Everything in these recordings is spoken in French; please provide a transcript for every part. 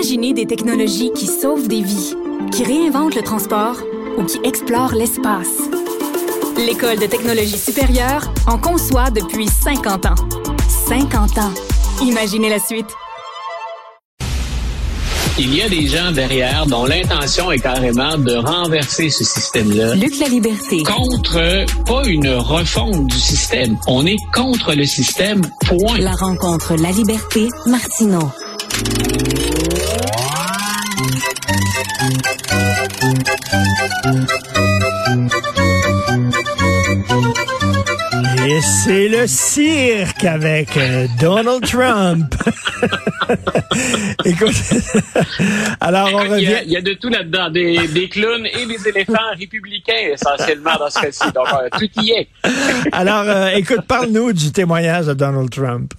Imaginez des technologies qui sauvent des vies, qui réinventent le transport ou qui explorent l'espace. L'École de technologie supérieure en conçoit depuis 50 ans. 50 ans. Imaginez la suite. Il y a des gens derrière dont l'intention est carrément de renverser ce système-là. Luc la liberté. Contre, pas une refonte du système. On est contre le système, point. La rencontre La Liberté, Martineau. Et c'est le cirque avec euh, Donald Trump. Écoute, alors on Il y, a, revient. il y a de tout là-dedans, des, des clowns et des éléphants républicains essentiellement dans ce cas-ci. Donc euh, tout y est. Alors, euh, écoute, parle-nous du témoignage de Donald Trump.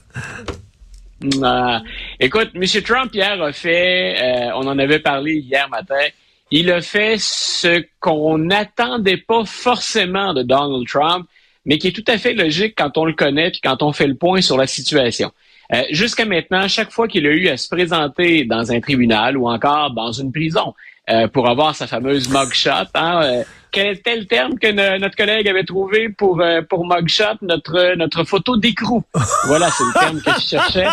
Euh, écoute, M. Trump hier a fait, euh, on en avait parlé hier matin, il a fait ce qu'on n'attendait pas forcément de Donald Trump, mais qui est tout à fait logique quand on le connaît puis quand on fait le point sur la situation. Euh, Jusqu'à maintenant, chaque fois qu'il a eu à se présenter dans un tribunal ou encore dans une prison euh, pour avoir sa fameuse mugshot, hein, quel était le terme que no- notre collègue avait trouvé pour euh, pour mugshot, notre notre photo d'écrou? Voilà, c'est le terme que je cherchais.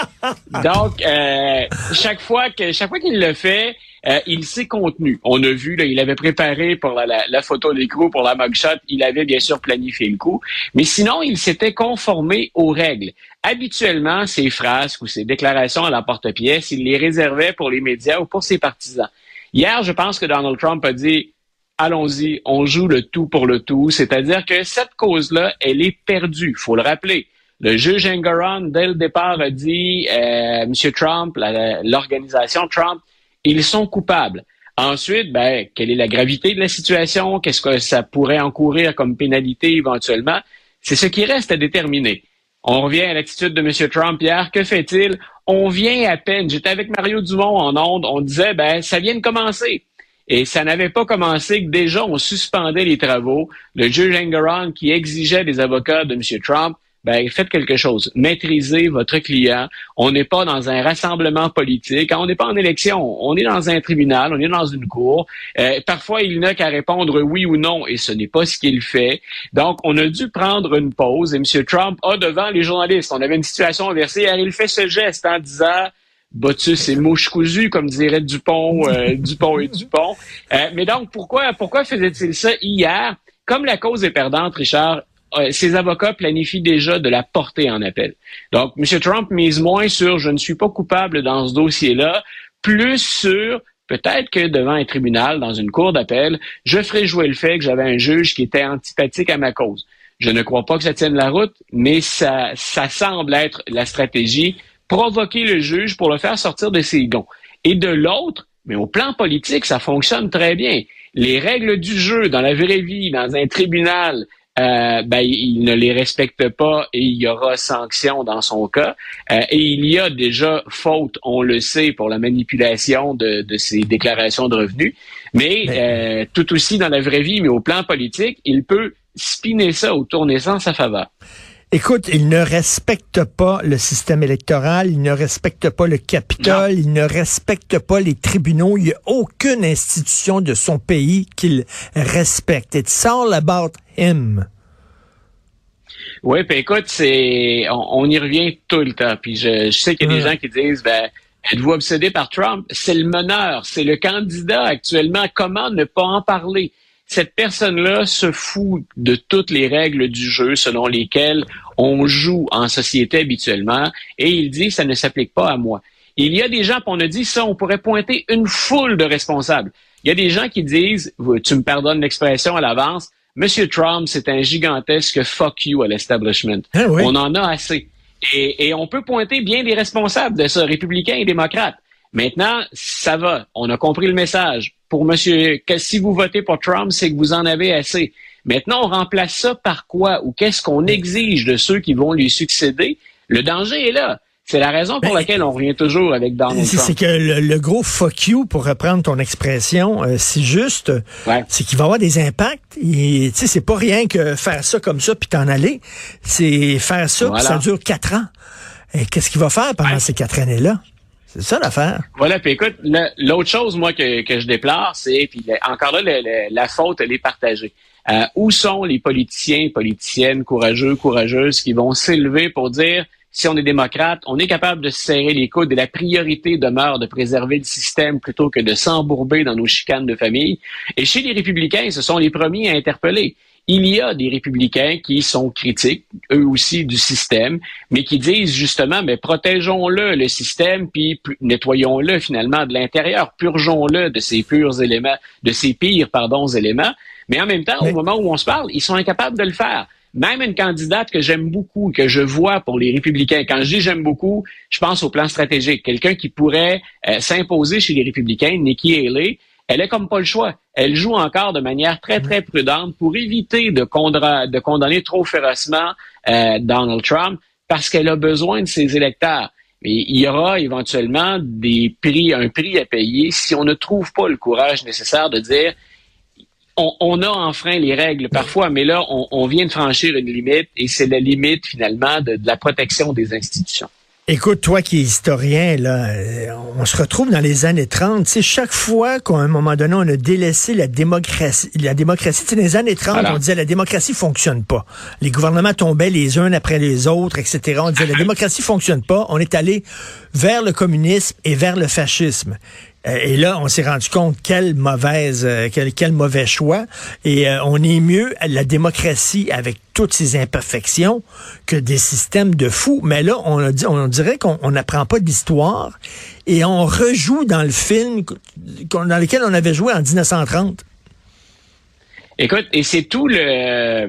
Donc, euh, chaque fois que chaque fois qu'il le fait, euh, il s'est contenu. On a vu, là, il avait préparé pour la, la, la photo d'écrou, pour la mugshot, il avait bien sûr planifié le coup. Mais sinon, il s'était conformé aux règles. Habituellement, ses phrases ou ses déclarations à la porte-pièce, il les réservait pour les médias ou pour ses partisans. Hier, je pense que Donald Trump a dit allons-y, on joue le tout pour le tout, c'est-à-dire que cette cause-là, elle est perdue, faut le rappeler. Le juge Engoron, dès le départ, a dit, euh, M. Trump, l'organisation Trump, ils sont coupables. Ensuite, ben, quelle est la gravité de la situation? Qu'est-ce que ça pourrait encourir comme pénalité éventuellement? C'est ce qui reste à déterminer. On revient à l'attitude de M. Trump hier. Que fait-il? On vient à peine. J'étais avec Mario Dumont en ondes. On disait, ben, ça vient de commencer. Et ça n'avait pas commencé que déjà on suspendait les travaux. Le juge Engoron qui exigeait des avocats de M. Trump, ben faites quelque chose. Maîtrisez votre client. On n'est pas dans un rassemblement politique. On n'est pas en élection. On est dans un tribunal. On est dans une cour. Euh, parfois, il n'a qu'à répondre oui ou non, et ce n'est pas ce qu'il fait. Donc, on a dû prendre une pause. Et M. Trump a devant les journalistes. On avait une situation inversée. Alors, il fait ce geste en disant Botus et mouche cousue, comme dirait Dupont, euh, Dupont et Dupont. Euh, mais donc, pourquoi, pourquoi faisait-il ça hier? Comme la cause est perdante, Richard, euh, ses avocats planifient déjà de la porter en appel. Donc, M. Trump mise moins sur je ne suis pas coupable dans ce dossier-là, plus sur peut-être que devant un tribunal, dans une cour d'appel, je ferai jouer le fait que j'avais un juge qui était antipathique à ma cause. Je ne crois pas que ça tienne la route, mais ça, ça semble être la stratégie provoquer le juge pour le faire sortir de ses gonds. Et de l'autre, mais au plan politique, ça fonctionne très bien. Les règles du jeu dans la vraie vie, dans un tribunal, euh, ben, il ne les respecte pas et il y aura sanction dans son cas. Euh, et il y a déjà faute, on le sait, pour la manipulation de, de ses déclarations de revenus. Mais euh, tout aussi dans la vraie vie, mais au plan politique, il peut spinner ça ou tourner ça en sa faveur. Écoute, il ne respecte pas le système électoral, il ne respecte pas le Capitole, il ne respecte pas les tribunaux. Il n'y a aucune institution de son pays qu'il respecte. It's all about him. Oui, puis écoute, c'est on, on, y revient tout le temps. Puis je, je sais qu'il y a des Ouais. gens qui disent ben êtes-vous obsédé par Trump? C'est le meneur, c'est le candidat actuellement. Comment ne pas en parler? Cette personne-là se fout de toutes les règles du jeu selon lesquelles on joue en société habituellement, et il dit ça ne s'applique pas à moi. Il y a des gens, on a dit ça, on pourrait pointer une foule de responsables. Il y a des gens qui disent, tu me pardonnes l'expression à l'avance, Monsieur Trump, c'est un gigantesque fuck you à l'establishment. Ah oui. On en a assez. Et, et on peut pointer bien des responsables de ça, républicains et démocrates. Maintenant, ça va. On a compris le message. Pour monsieur, que si vous votez pour Trump, c'est que vous en avez assez. Maintenant, on remplace ça par quoi? Ou qu'est-ce qu'on exige de ceux qui vont lui succéder? Le danger est là. C'est la raison pour Ben, laquelle on revient toujours avec Donald C'est c'est Trump. que le, le gros fuck you, pour reprendre ton expression, euh, c'est juste, Ouais. c'est qu'il va avoir des impacts. Et, Tu sais, c'est pas rien que faire ça comme ça puis t'en aller. C'est faire ça, puis Voilà. ça dure quatre ans. Et qu'est-ce qu'il va faire pendant ces quatre années-là? C'est ça l'affaire. Voilà, puis écoute, l'autre chose, moi, que, que je déplore, c'est, puis encore là, la faute, elle est partagée. Euh, où sont les politiciens, politiciennes, courageux, courageuses qui vont s'élever pour dire si on est démocrate, on est capable de serrer les coudes et la priorité demeure de préserver le système plutôt que de s'embourber dans nos chicanes de famille. Et chez les républicains, ce sont les premiers à interpeller. Il y a des républicains qui sont critiques, eux aussi, du système, mais qui disent justement, mais protégeons-le, le système, puis nettoyons-le finalement de l'intérieur, purgeons-le de ces purs éléments, de ces pires, pardon, éléments. Mais en même temps, au moment où on se parle, ils sont incapables de le faire. Même une candidate que j'aime beaucoup, que je vois pour les républicains, quand je dis j'aime beaucoup, je pense au plan stratégique. Quelqu'un qui pourrait euh, s'imposer chez les républicains, Nikki Haley, elle est comme pas le choix. Elle joue encore de manière très, très prudente pour éviter de, condamner trop férocement euh, Donald Trump parce qu'elle a besoin de ses électeurs. Mais il y aura éventuellement des prix, un prix à payer si on ne trouve pas le courage nécessaire de dire on, a enfreint les règles parfois, mais là, on, vient de franchir une limite et c'est la limite finalement de, la protection des institutions. Écoute, toi qui es historien, là, euh, on se retrouve dans les années 30. Tu sais, chaque fois qu'à un moment donné, on a délaissé la démocratie, la démocratie, tu sais, dans les années 30, on disait la démocratie fonctionne pas. Les gouvernements tombaient les uns après les autres, etc. On disait la démocratie fonctionne pas. On est allé vers le communisme et vers le fascisme. Et là, on s'est rendu compte quelle mauvaise, euh, quel, quel mauvais choix. Et euh, on est mieux la démocratie avec toutes ses imperfections que des systèmes de fous. Mais là, on, on dirait qu'on n'apprend pas d'histoire et on rejoue dans le film dans lequel on avait joué en 1930. Écoute, et c'est tout le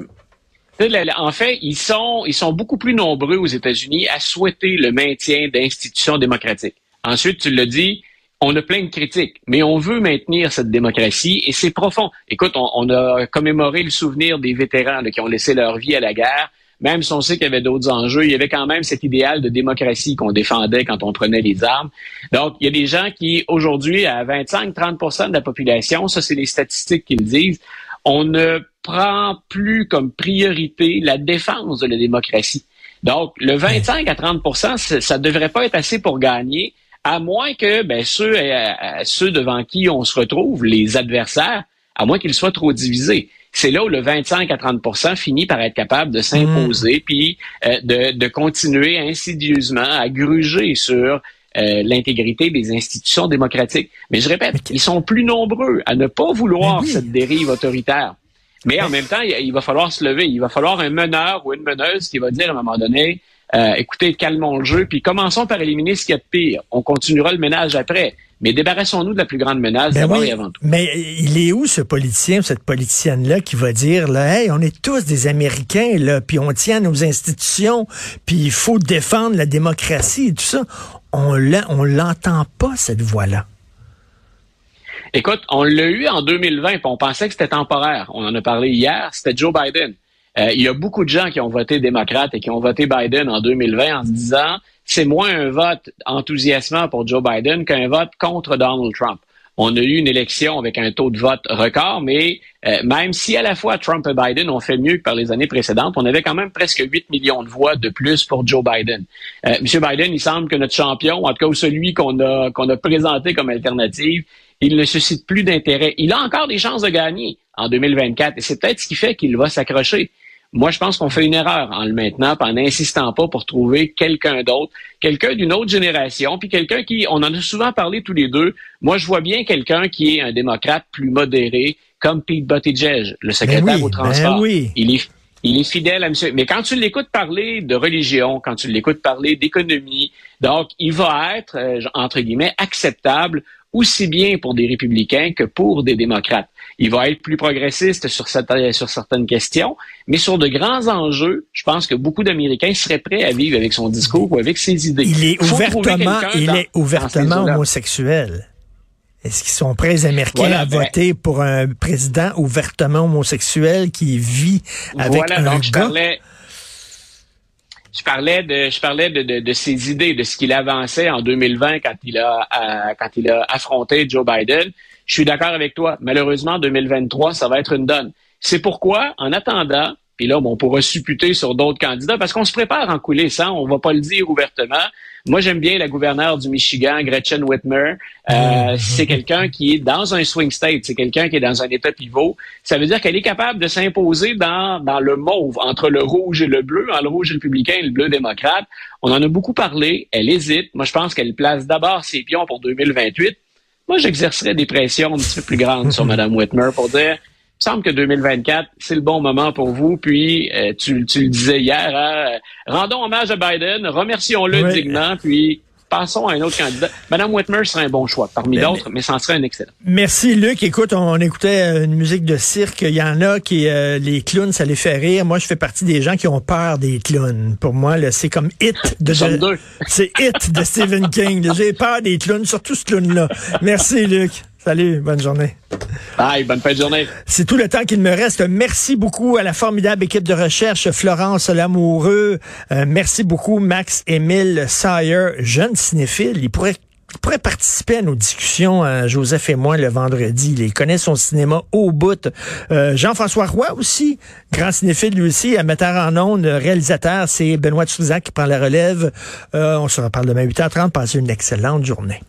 en fait, ils sont, ils sont beaucoup plus nombreux aux États-Unis à souhaiter le maintien d'institutions démocratiques. Ensuite, tu l'as dit, on a plein de critiques, mais on veut maintenir cette démocratie et c'est profond. Écoute, on, a commémoré le souvenir des vétérans qui ont laissé leur vie à la guerre. Même si on sait qu'il y avait d'autres enjeux, il y avait quand même cet idéal de démocratie qu'on défendait quand on prenait les armes. Donc, il y a des gens qui, aujourd'hui, à 25-30% de la population, ça c'est les statistiques qui le disent, on ne prend plus comme priorité la défense de la démocratie. Donc, le 25 à 30% ça ne devrait pas être assez pour gagner à moins que ben, ceux, euh, euh, ceux devant qui on se retrouve, les adversaires, à moins qu'ils soient trop divisés. C'est là où le 25 à 30% finit par être capable de s'imposer, hmm. puis euh, de, de, continuer insidieusement à gruger sur l'intégrité des institutions démocratiques. Mais je répète, ils sont plus nombreux à ne pas vouloir cette dérive autoritaire. Mais en même temps, il va falloir se lever. Il va falloir un meneur ou une meneuse qui va dire à un moment donné, euh, écoutez, calmons le jeu, puis commençons par éliminer ce qu'il y a de pire. On continuera le ménage après. Mais débarrassons-nous de la plus grande menace ben d'abord et avant tout. Mais il est où ce politicien, cette politicienne-là qui va dire là, hey, on est tous des Américains, là, puis on tient nos institutions, puis il faut défendre la démocratie et tout ça. On l'entend pas, cette voix-là. Écoute, on l'a eu en 2020, puis on pensait que c'était temporaire. On en a parlé hier, c'était Joe Biden. Euh, il y a beaucoup de gens qui ont voté démocrate et qui ont voté Biden en 2020 en se disant c'est moins un vote enthousiasmant pour Joe Biden qu'un vote contre Donald Trump. On a eu une élection avec un taux de vote record, mais euh, même si à la fois Trump et Biden ont fait mieux que par les années précédentes, on avait quand même presque 8 millions de voix de plus pour Joe Biden. Euh, Monsieur Biden, il semble que notre champion, en tout cas celui qu'on a qu'on a présenté comme alternative, il ne suscite plus d'intérêt. Il a encore des chances de gagner en 2024 et c'est peut-être ce qui fait qu'il va s'accrocher. Moi, je pense qu'on fait une erreur en le maintenant, en n'insistant pas pour trouver quelqu'un d'autre, quelqu'un d'une autre génération, puis quelqu'un qui, on en a souvent parlé tous les deux. Moi, je vois bien quelqu'un qui est un démocrate plus modéré, comme Pete Buttigieg, le secrétaire ben au transport. Ben oui. Il est il est fidèle à monsieur. Mais quand tu l'écoutes parler de religion, quand tu l'écoutes parler d'économie, donc il va être, euh, entre guillemets, acceptable aussi bien pour des républicains que pour des démocrates. Il va être plus progressiste sur, sur certaines questions, mais sur de grands enjeux, je pense que beaucoup d'Américains seraient prêts à vivre avec son discours ou avec ses idées. Il est ouvertement, il est ouvertement homosexuel. Est-ce qu'ils sont prêts, les Américains, à ben voter pour un président ouvertement homosexuel qui vit avec un donc gars? Je parlais, je parlais de, de, de, ses idées, de ce qu'il avançait en 2020 quand il a, quand il a affronté Joe Biden. Je suis d'accord avec toi. Malheureusement, 2023, ça va être une donne. C'est pourquoi, en attendant, Puis là, on pourra supputer sur d'autres candidats parce qu'on se prépare en coulisses. Hein? On va pas le dire ouvertement. Moi, j'aime bien la gouverneure du Michigan, Gretchen Whitmer. Euh, mm-hmm. c'est quelqu'un qui est dans un swing state. C'est quelqu'un qui est dans un état pivot. Ça veut dire qu'elle est capable de s'imposer dans, dans le mauve, entre le rouge et le bleu, entre le rouge républicain et le bleu démocrate. On en a beaucoup parlé. Elle hésite. Moi, je pense qu'elle place d'abord ses pions pour 2028. Moi, j'exercerais des pressions un petit peu plus grandes sur Mme Whitmer pour dire il semble que 2024, c'est le bon moment pour vous. Puis, euh, tu, tu, le disais hier, hein, euh, rendons hommage à Biden, remercions-le dignement, puis passons à un autre candidat. Madame Whitmer serait un bon choix parmi d'autres, mais ça serait un excellent. Merci, Luc. Écoute, on, écoutait euh, une musique de cirque. Il y en a qui, les clowns, ça les fait rire. Moi, je fais partie des gens qui ont peur des clowns. Pour moi, c'est comme Hit de, c'est Hit de Stephen King. J'ai peur des clowns, surtout ce clown-là. Merci, Luc. Salut, bonne journée. Bye, bonne fin de journée. C'est tout le temps qu'il me reste. Merci beaucoup à la formidable équipe de recherche, Florence Lamoureux. Euh, merci beaucoup, Max Émile Sayer, jeune cinéphile. Il pourrait pourrait participer à nos discussions, euh, Joseph et moi, le vendredi. Il connaît son cinéma au bout. Euh, Jean-François Roy aussi, grand cinéphile lui aussi, metteur en ondes, réalisateur. C'est Benoît Souzac qui prend la relève. on se reparle demain 8h30. Passez une excellente journée.